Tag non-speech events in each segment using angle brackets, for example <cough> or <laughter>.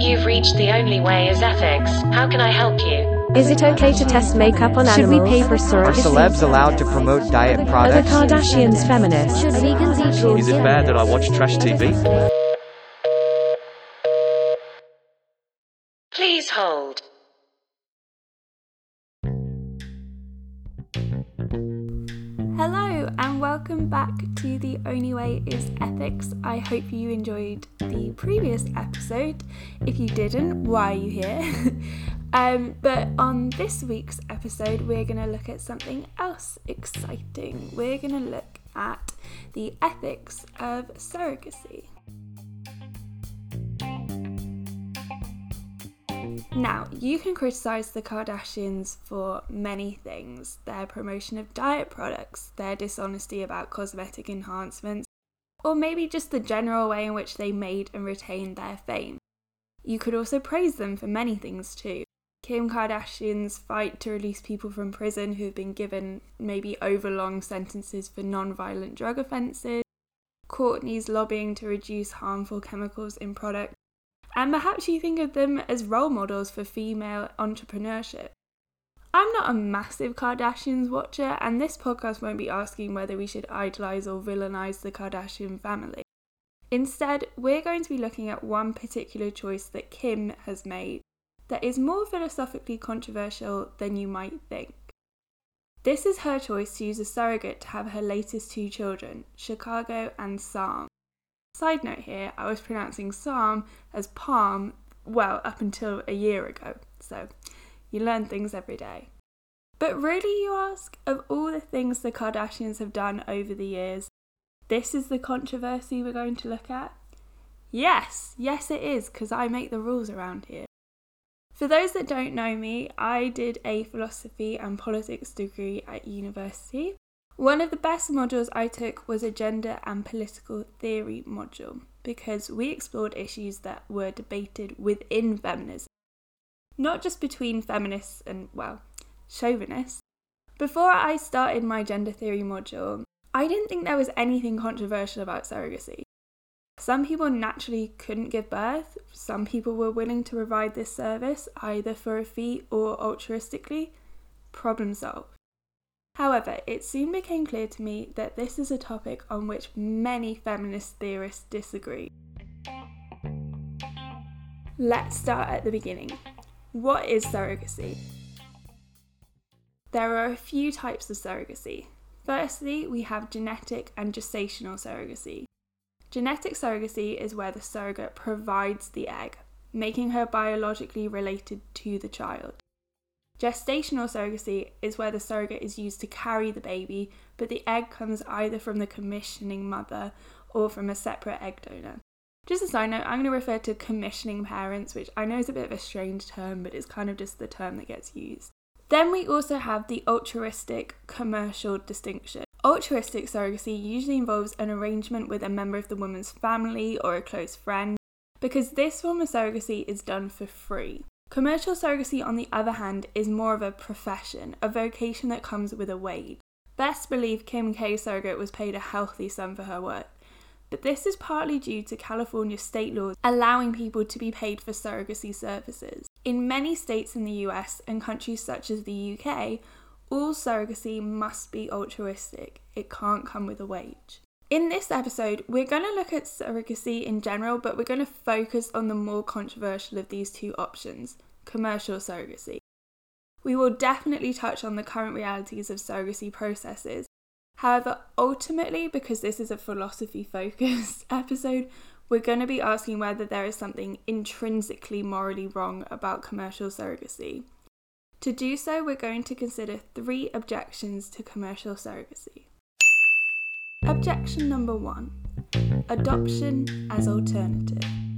You've reached the only way is ethics. How can I help you? Is it okay to test makeup on animals? Should we animals? pay for Are celebs allowed to promote diet products? Are the products? Kardashians feminists? Should vegans eat raw Is it bad that I watch trash TV? Is Ethics. I hope you enjoyed the previous episode. If you didn't, why are you here? <laughs> um, but on this week's episode, we're going to look at something else exciting. We're going to look at the ethics of surrogacy. Now, you can criticize the Kardashians for many things their promotion of diet products, their dishonesty about cosmetic enhancements, or maybe just the general way in which they made and retained their fame. You could also praise them for many things too. Kim Kardashian's fight to release people from prison who have been given maybe overlong sentences for non violent drug offences, Kourtney's lobbying to reduce harmful chemicals in products and perhaps you think of them as role models for female entrepreneurship. I'm not a massive Kardashians watcher, and this podcast won't be asking whether we should idolize or villainize the Kardashian family. Instead, we're going to be looking at one particular choice that Kim has made that is more philosophically controversial than you might think. This is her choice to use a surrogate to have her latest two children, Chicago and Psalm. Side note here, I was pronouncing Psalm as palm, well, up until a year ago, so you learn things every day. But really, you ask, of all the things the Kardashians have done over the years, this is the controversy we're going to look at? Yes, yes, it is, because I make the rules around here. For those that don't know me, I did a philosophy and politics degree at university. One of the best modules I took was a gender and political theory module because we explored issues that were debated within feminism, not just between feminists and, well, chauvinists. Before I started my gender theory module, I didn't think there was anything controversial about surrogacy. Some people naturally couldn't give birth, some people were willing to provide this service either for a fee or altruistically. Problem solved. However, it soon became clear to me that this is a topic on which many feminist theorists disagree. Let's start at the beginning. What is surrogacy? There are a few types of surrogacy. Firstly, we have genetic and gestational surrogacy. Genetic surrogacy is where the surrogate provides the egg, making her biologically related to the child. Gestational surrogacy is where the surrogate is used to carry the baby, but the egg comes either from the commissioning mother or from a separate egg donor. Just a side note, I'm going to refer to commissioning parents, which I know is a bit of a strange term, but it's kind of just the term that gets used. Then we also have the altruistic commercial distinction. Altruistic surrogacy usually involves an arrangement with a member of the woman's family or a close friend, because this form of surrogacy is done for free. Commercial surrogacy, on the other hand, is more of a profession, a vocation that comes with a wage. Best believe Kim K surrogate was paid a healthy sum for her work, but this is partly due to California state laws allowing people to be paid for surrogacy services. In many states in the US and countries such as the UK, all surrogacy must be altruistic, it can't come with a wage. In this episode, we're going to look at surrogacy in general, but we're going to focus on the more controversial of these two options commercial surrogacy. We will definitely touch on the current realities of surrogacy processes. However, ultimately, because this is a philosophy focused <laughs> episode, we're going to be asking whether there is something intrinsically morally wrong about commercial surrogacy. To do so, we're going to consider three objections to commercial surrogacy. Objection number one Adoption as alternative.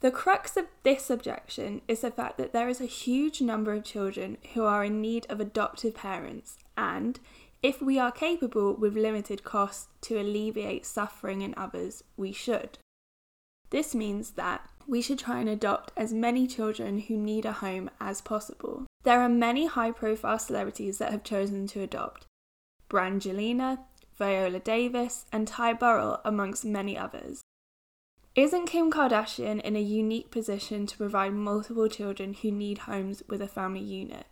The crux of this objection is the fact that there is a huge number of children who are in need of adoptive parents, and if we are capable with limited cost to alleviate suffering in others, we should. This means that we should try and adopt as many children who need a home as possible. There are many high profile celebrities that have chosen to adopt Brangelina, Viola Davis, and Ty Burrell, amongst many others. Isn't Kim Kardashian in a unique position to provide multiple children who need homes with a family unit?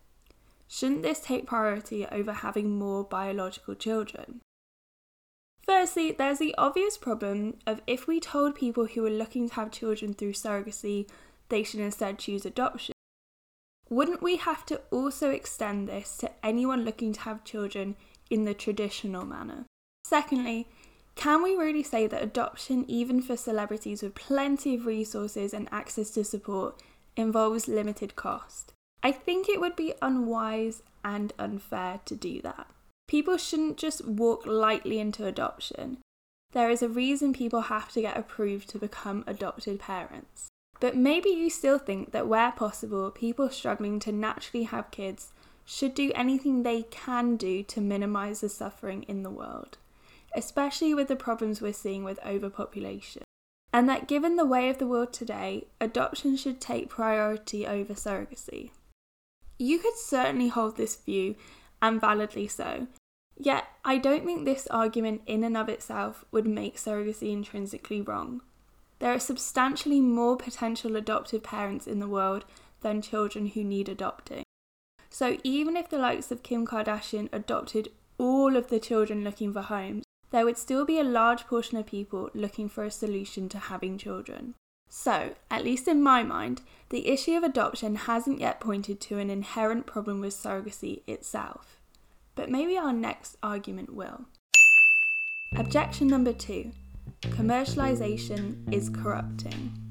Shouldn't this take priority over having more biological children? Firstly, there's the obvious problem of if we told people who are looking to have children through surrogacy they should instead choose adoption. Wouldn't we have to also extend this to anyone looking to have children in the traditional manner? Secondly, can we really say that adoption, even for celebrities with plenty of resources and access to support, involves limited cost? I think it would be unwise and unfair to do that. People shouldn't just walk lightly into adoption. There is a reason people have to get approved to become adopted parents. But maybe you still think that where possible, people struggling to naturally have kids should do anything they can do to minimise the suffering in the world especially with the problems we're seeing with overpopulation. And that given the way of the world today, adoption should take priority over surrogacy. You could certainly hold this view, and validly so. Yet, I don't think this argument in and of itself would make surrogacy intrinsically wrong. There are substantially more potential adoptive parents in the world than children who need adopting. So, even if the likes of Kim Kardashian adopted all of the children looking for homes, there would still be a large portion of people looking for a solution to having children. So, at least in my mind, the issue of adoption hasn't yet pointed to an inherent problem with surrogacy itself. But maybe our next argument will. Objection number two commercialization is corrupting.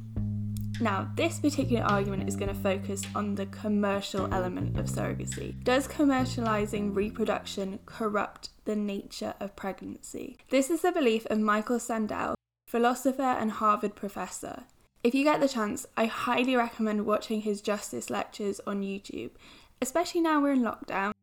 Now, this particular argument is going to focus on the commercial element of surrogacy. Does commercializing reproduction corrupt the nature of pregnancy? This is the belief of Michael Sandel, philosopher and Harvard professor. If you get the chance, I highly recommend watching his justice lectures on YouTube, especially now we're in lockdown.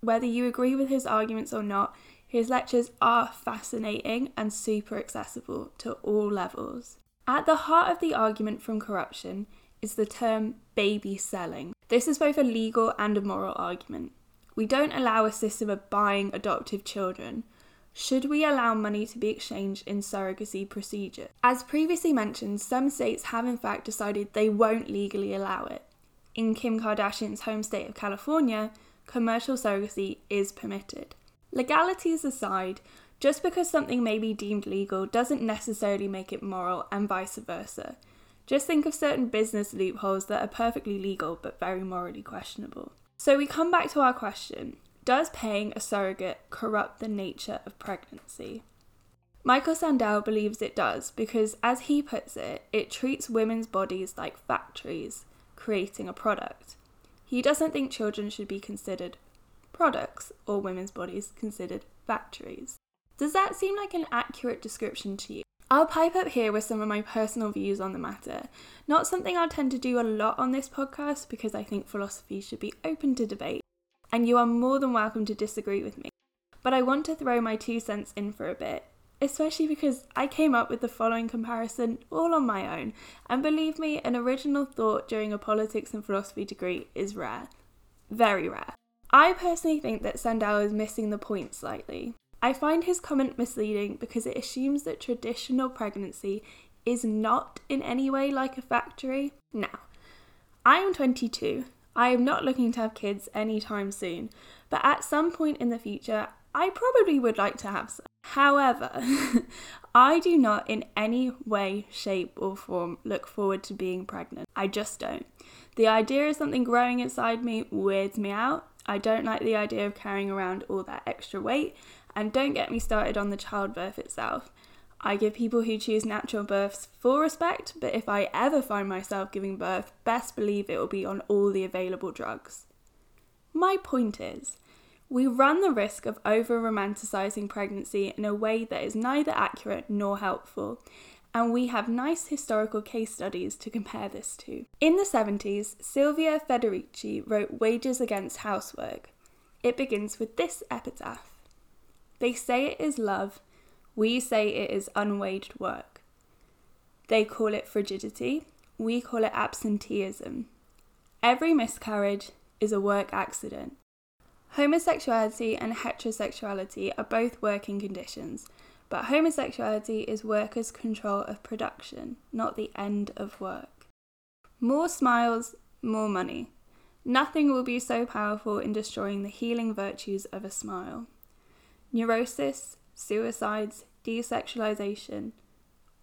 Whether you agree with his arguments or not, his lectures are fascinating and super accessible to all levels. At the heart of the argument from corruption is the term baby selling. This is both a legal and a moral argument. We don't allow a system of buying adoptive children. Should we allow money to be exchanged in surrogacy procedures? As previously mentioned, some states have in fact decided they won't legally allow it. In Kim Kardashian's home state of California, commercial surrogacy is permitted. Legalities aside, just because something may be deemed legal doesn't necessarily make it moral, and vice versa. Just think of certain business loopholes that are perfectly legal but very morally questionable. So we come back to our question Does paying a surrogate corrupt the nature of pregnancy? Michael Sandel believes it does because, as he puts it, it treats women's bodies like factories, creating a product. He doesn't think children should be considered products or women's bodies considered factories. Does that seem like an accurate description to you? I'll pipe up here with some of my personal views on the matter. Not something I'll tend to do a lot on this podcast because I think philosophy should be open to debate, and you are more than welcome to disagree with me. But I want to throw my two cents in for a bit, especially because I came up with the following comparison all on my own, and believe me, an original thought during a politics and philosophy degree is rare. Very rare. I personally think that Sandel is missing the point slightly. I find his comment misleading because it assumes that traditional pregnancy is not in any way like a factory. Now, I am 22. I am not looking to have kids anytime soon, but at some point in the future, I probably would like to have some. However, <laughs> I do not in any way, shape, or form look forward to being pregnant. I just don't. The idea of something growing inside me weirds me out. I don't like the idea of carrying around all that extra weight, and don't get me started on the childbirth itself. I give people who choose natural births full respect, but if I ever find myself giving birth, best believe it will be on all the available drugs. My point is, we run the risk of over romanticising pregnancy in a way that is neither accurate nor helpful, and we have nice historical case studies to compare this to. In the 70s, Silvia Federici wrote Wages Against Housework. It begins with this epitaph they say it is love, we say it is unwaged work. They call it frigidity, we call it absenteeism. Every miscarriage is a work accident. Homosexuality and heterosexuality are both working conditions, but homosexuality is workers' control of production, not the end of work. More smiles, more money. Nothing will be so powerful in destroying the healing virtues of a smile. Neurosis, suicides, desexualization,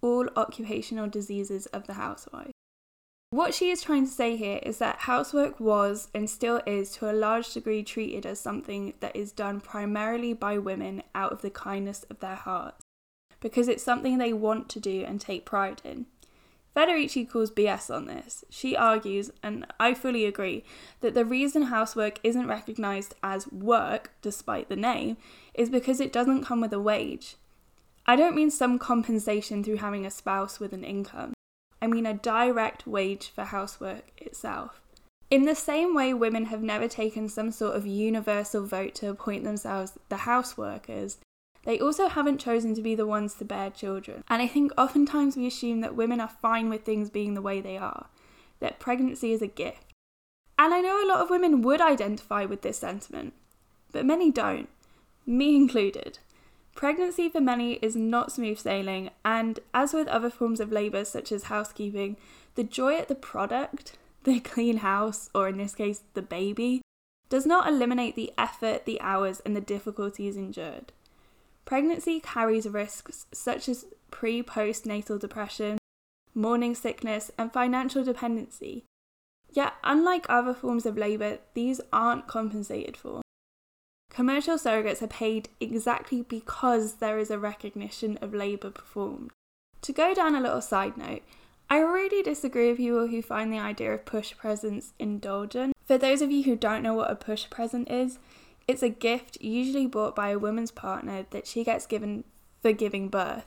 all occupational diseases of the housewife. What she is trying to say here is that housework was and still is to a large degree treated as something that is done primarily by women out of the kindness of their hearts, because it's something they want to do and take pride in. Federici calls BS on this. She argues, and I fully agree, that the reason housework isn't recognised as work, despite the name, is because it doesn't come with a wage. I don't mean some compensation through having a spouse with an income. I mean a direct wage for housework itself. In the same way, women have never taken some sort of universal vote to appoint themselves the houseworkers, they also haven't chosen to be the ones to bear children. And I think oftentimes we assume that women are fine with things being the way they are, that pregnancy is a gift. And I know a lot of women would identify with this sentiment, but many don't, me included. Pregnancy for many is not smooth sailing, and as with other forms of labour, such as housekeeping, the joy at the product, the clean house, or in this case, the baby, does not eliminate the effort, the hours, and the difficulties endured. Pregnancy carries risks such as pre postnatal depression, morning sickness, and financial dependency. Yet, unlike other forms of labour, these aren't compensated for. Commercial surrogates are paid exactly because there is a recognition of labour performed. To go down a little side note, I really disagree with people who find the idea of push presents indulgent. For those of you who don't know what a push present is, it's a gift usually bought by a woman's partner that she gets given for giving birth.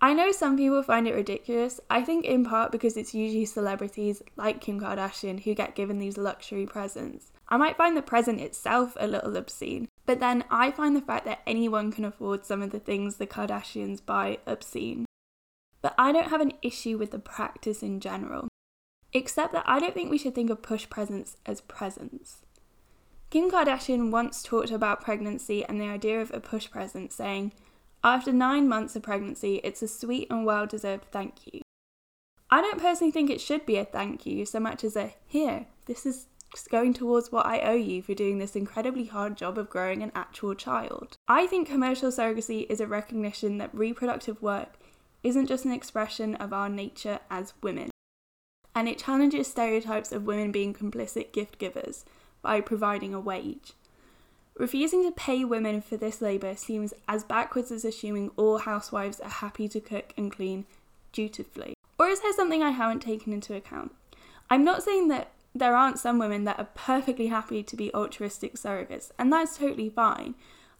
I know some people find it ridiculous, I think in part because it's usually celebrities like Kim Kardashian who get given these luxury presents. I might find the present itself a little obscene, but then I find the fact that anyone can afford some of the things the Kardashians buy obscene. But I don't have an issue with the practice in general, except that I don't think we should think of push presents as presents. Kim Kardashian once talked about pregnancy and the idea of a push present, saying, After nine months of pregnancy, it's a sweet and well deserved thank you. I don't personally think it should be a thank you so much as a here, this is going towards what I owe you for doing this incredibly hard job of growing an actual child. I think commercial surrogacy is a recognition that reproductive work isn't just an expression of our nature as women, and it challenges stereotypes of women being complicit gift givers by providing a wage. Refusing to pay women for this labour seems as backwards as assuming all housewives are happy to cook and clean dutifully. Or is there something I haven't taken into account? I'm not saying that there aren't some women that are perfectly happy to be altruistic surrogates, and that's totally fine.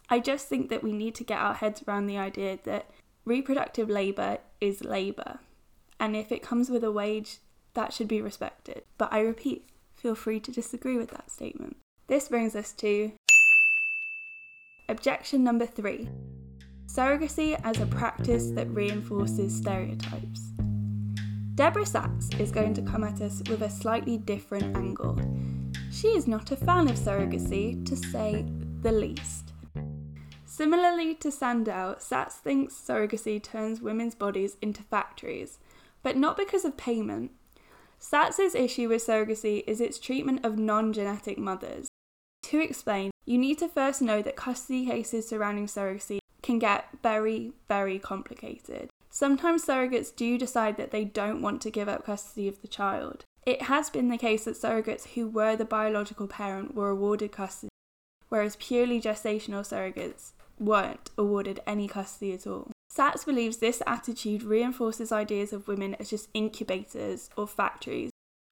I just think that we need to get our heads around the idea that reproductive labour is labour, and if it comes with a wage, that should be respected. But I repeat, feel free to disagree with that statement. This brings us to objection number three surrogacy as a practice that reinforces stereotypes. Deborah Satz is going to come at us with a slightly different angle. She is not a fan of surrogacy, to say the least. Similarly to Sandel, Satz thinks surrogacy turns women's bodies into factories, but not because of payment. Satz's issue with surrogacy is its treatment of non genetic mothers. To explain, you need to first know that custody cases surrounding surrogacy can get very, very complicated. Sometimes surrogates do decide that they don't want to give up custody of the child. It has been the case that surrogates who were the biological parent were awarded custody, whereas purely gestational surrogates weren't awarded any custody at all. Satz believes this attitude reinforces ideas of women as just incubators or factories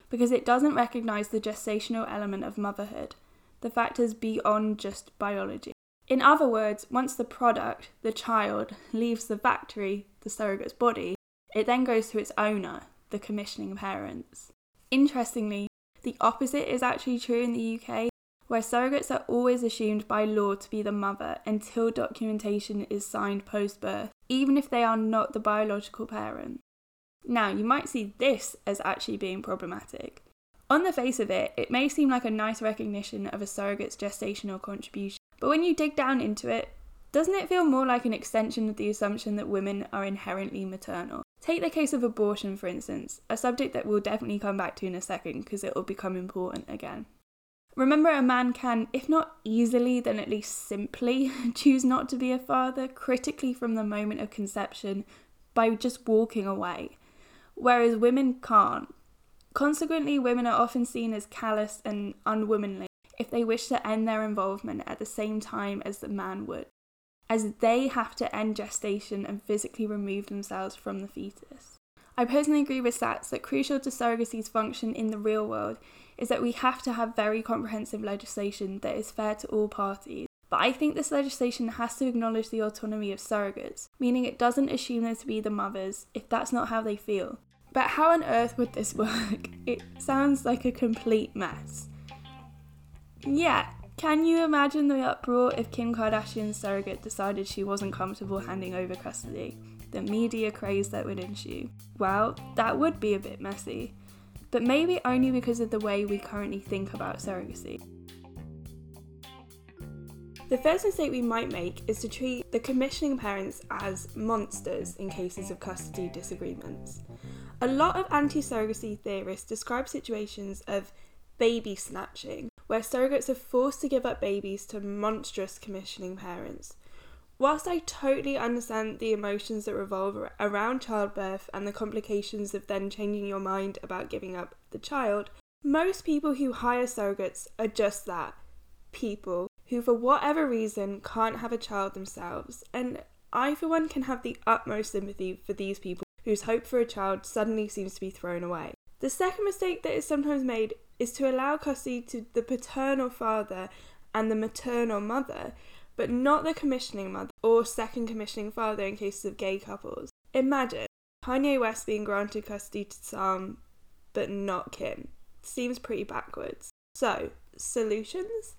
because it doesn't recognise the gestational element of motherhood, the factors beyond just biology. In other words, once the product, the child, leaves the factory, the surrogate's body, it then goes to its owner, the commissioning parents. Interestingly, the opposite is actually true in the UK, where surrogates are always assumed by law to be the mother until documentation is signed post birth, even if they are not the biological parent. Now, you might see this as actually being problematic. On the face of it, it may seem like a nice recognition of a surrogate's gestational contribution, but when you dig down into it, Doesn't it feel more like an extension of the assumption that women are inherently maternal? Take the case of abortion, for instance, a subject that we'll definitely come back to in a second because it will become important again. Remember, a man can, if not easily, then at least simply, <laughs> choose not to be a father critically from the moment of conception by just walking away, whereas women can't. Consequently, women are often seen as callous and unwomanly if they wish to end their involvement at the same time as the man would, as they have to end gestation and physically remove themselves from the fetus. I personally agree with Satz that crucial to surrogacy's function in the real world is that we have to have very comprehensive legislation that is fair to all parties. But I think this legislation has to acknowledge the autonomy of surrogates, meaning it doesn't assume them to be the mothers if that's not how they feel. But how on earth would this <laughs> work? It sounds like a complete mess. Yeah, can you imagine the uproar if Kim Kardashian's surrogate decided she wasn't comfortable handing over custody? The media craze that would ensue. Well, that would be a bit messy, but maybe only because of the way we currently think about surrogacy. The first mistake we might make is to treat the commissioning parents as monsters in cases of custody disagreements. A lot of anti surrogacy theorists describe situations of baby snatching, where surrogates are forced to give up babies to monstrous commissioning parents. Whilst I totally understand the emotions that revolve around childbirth and the complications of then changing your mind about giving up the child, most people who hire surrogates are just that people who, for whatever reason, can't have a child themselves. And I, for one, can have the utmost sympathy for these people whose hope for a child suddenly seems to be thrown away. The second mistake that is sometimes made is to allow custody to the paternal father and the maternal mother, but not the commissioning mother or second commissioning father in cases of gay couples. Imagine Kanye West being granted custody to Psalm, but not Kim. Seems pretty backwards. So, solutions?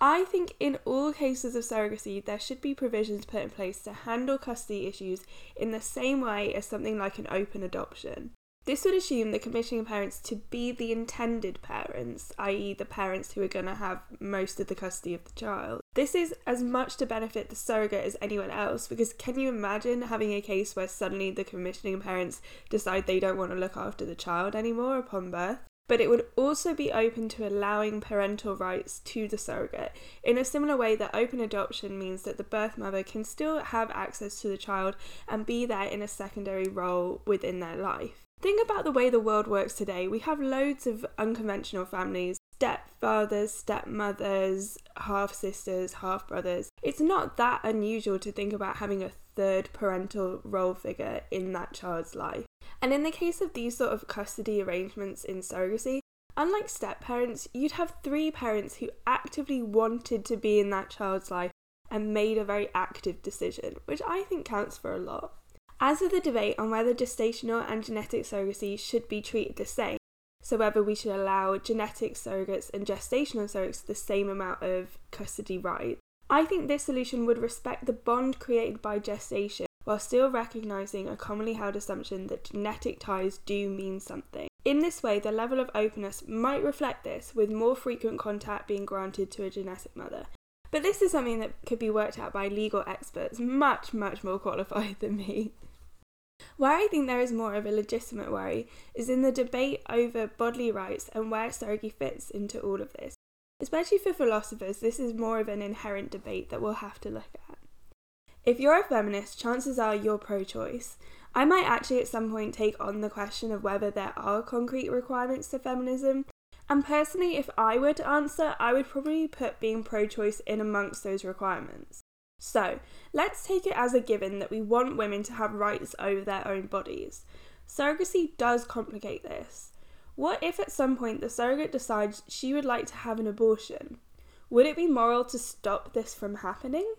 I think in all cases of surrogacy, there should be provisions put in place to handle custody issues in the same way as something like an open adoption. This would assume the commissioning parents to be the intended parents, i.e., the parents who are going to have most of the custody of the child. This is as much to benefit the surrogate as anyone else because can you imagine having a case where suddenly the commissioning parents decide they don't want to look after the child anymore upon birth? but it would also be open to allowing parental rights to the surrogate in a similar way that open adoption means that the birth mother can still have access to the child and be there in a secondary role within their life. Think about the way the world works today. We have loads of unconventional families stepfathers, stepmothers, half sisters, half brothers. It's not that unusual to think about having a third parental role figure in that child's life. And in the case of these sort of custody arrangements in surrogacy, unlike step parents, you'd have three parents who actively wanted to be in that child's life and made a very active decision, which I think counts for a lot. As with the debate on whether gestational and genetic surrogacy should be treated the same, so whether we should allow genetic surrogates and gestational surrogates the same amount of custody rights, I think this solution would respect the bond created by gestation while still recognising a commonly held assumption that genetic ties do mean something. In this way, the level of openness might reflect this, with more frequent contact being granted to a genetic mother. But this is something that could be worked out by legal experts much, much more qualified <laughs> than me. Where I think there is more of a legitimate worry is in the debate over bodily rights and where surrogacy fits into all of this. Especially for philosophers, this is more of an inherent debate that we'll have to look at. If you're a feminist, chances are you're pro choice. I might actually at some point take on the question of whether there are concrete requirements to feminism. And personally, if I were to answer, I would probably put being pro choice in amongst those requirements. So, let's take it as a given that we want women to have rights over their own bodies. Surrogacy does complicate this. What if at some point the surrogate decides she would like to have an abortion? Would it be moral to stop this from happening?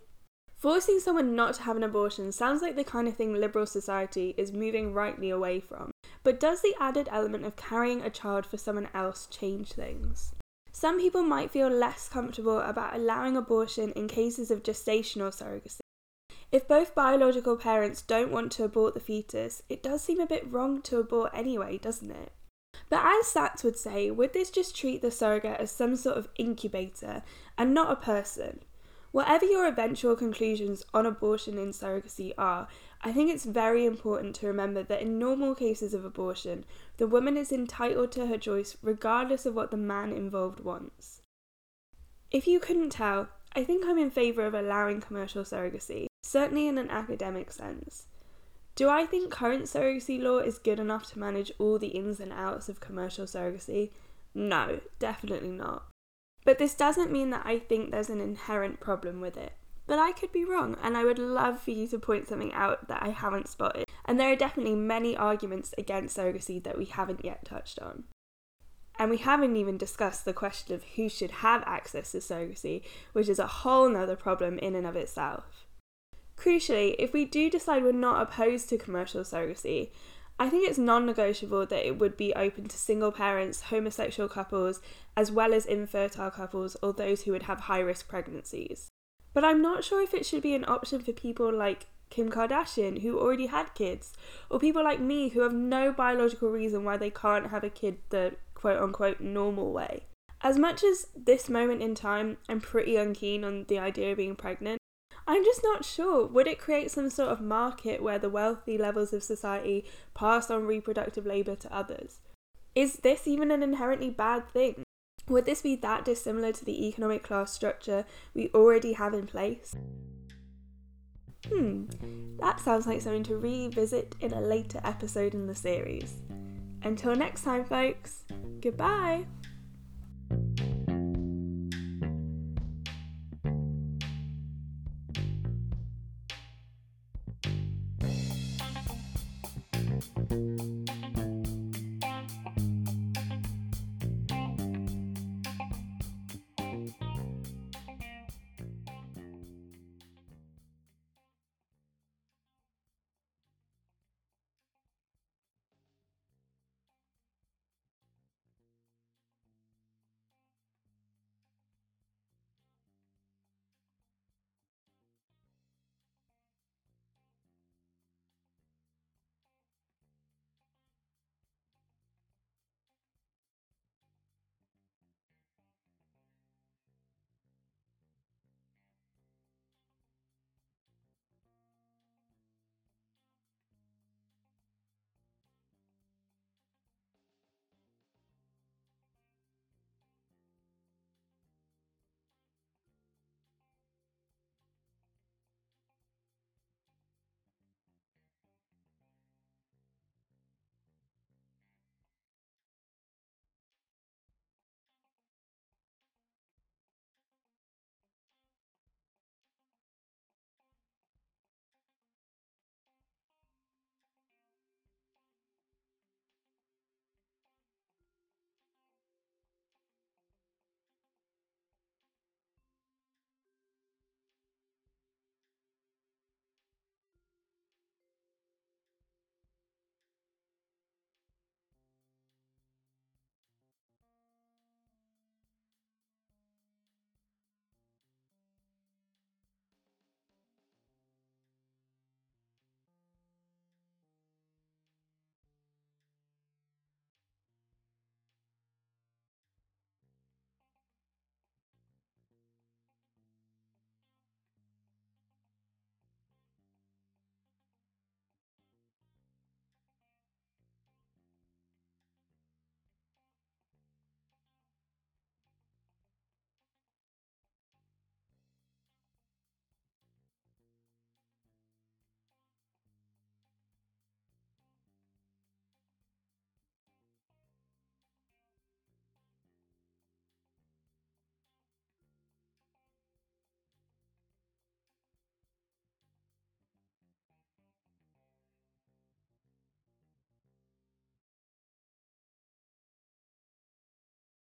Forcing someone not to have an abortion sounds like the kind of thing liberal society is moving rightly away from, but does the added element of carrying a child for someone else change things? Some people might feel less comfortable about allowing abortion in cases of gestational surrogacy. If both biological parents don't want to abort the fetus, it does seem a bit wrong to abort anyway, doesn't it? But as Satz would say, would this just treat the surrogate as some sort of incubator and not a person? Whatever your eventual conclusions on abortion and surrogacy are, I think it's very important to remember that in normal cases of abortion, the woman is entitled to her choice regardless of what the man involved wants. If you couldn't tell, I think I'm in favour of allowing commercial surrogacy, certainly in an academic sense. Do I think current surrogacy law is good enough to manage all the ins and outs of commercial surrogacy? No, definitely not. But this doesn't mean that I think there's an inherent problem with it. But I could be wrong, and I would love for you to point something out that I haven't spotted. And there are definitely many arguments against surrogacy that we haven't yet touched on. And we haven't even discussed the question of who should have access to surrogacy, which is a whole nother problem in and of itself. Crucially, if we do decide we're not opposed to commercial surrogacy, I think it's non negotiable that it would be open to single parents, homosexual couples, as well as infertile couples or those who would have high risk pregnancies. But I'm not sure if it should be an option for people like Kim Kardashian, who already had kids, or people like me who have no biological reason why they can't have a kid the quote unquote normal way. As much as this moment in time, I'm pretty unkeen on the idea of being pregnant, I'm just not sure. Would it create some sort of market where the wealthy levels of society pass on reproductive labour to others? Is this even an inherently bad thing? Would this be that dissimilar to the economic class structure we already have in place? Hmm, that sounds like something to revisit in a later episode in the series. Until next time, folks, goodbye!